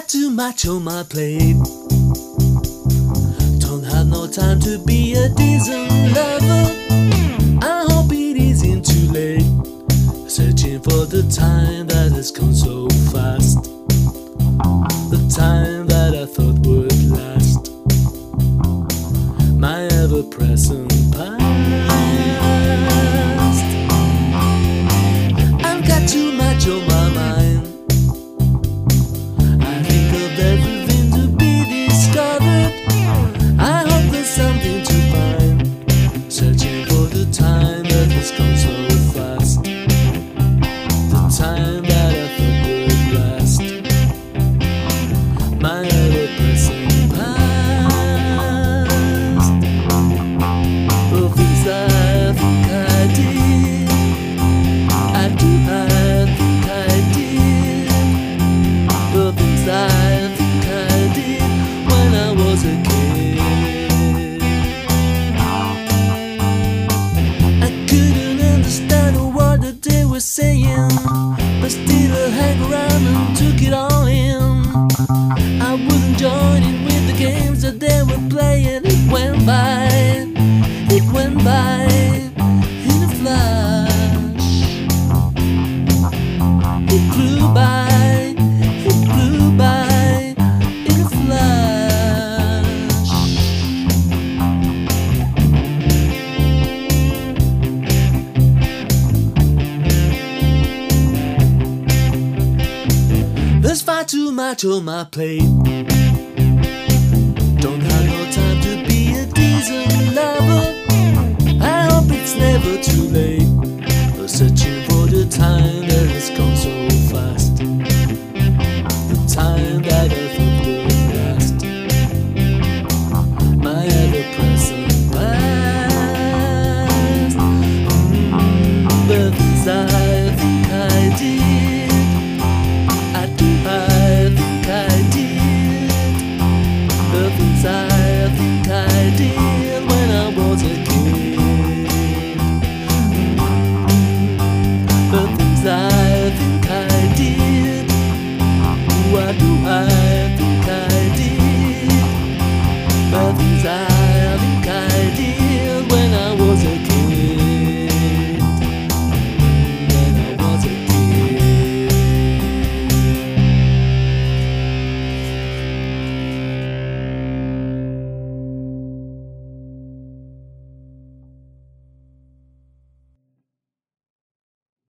got too much on my plate. Don't have no time to be a decent lover. I hope it isn't too late. Searching for the time that has gone so fast. The time that I thought would last. My ever present past. I hang around and took it all in. I wouldn't join in with the games that they were playing. It went by, it went by much on my plate. Don't have no time to be a decent lover. I hope it's never too late. 你在。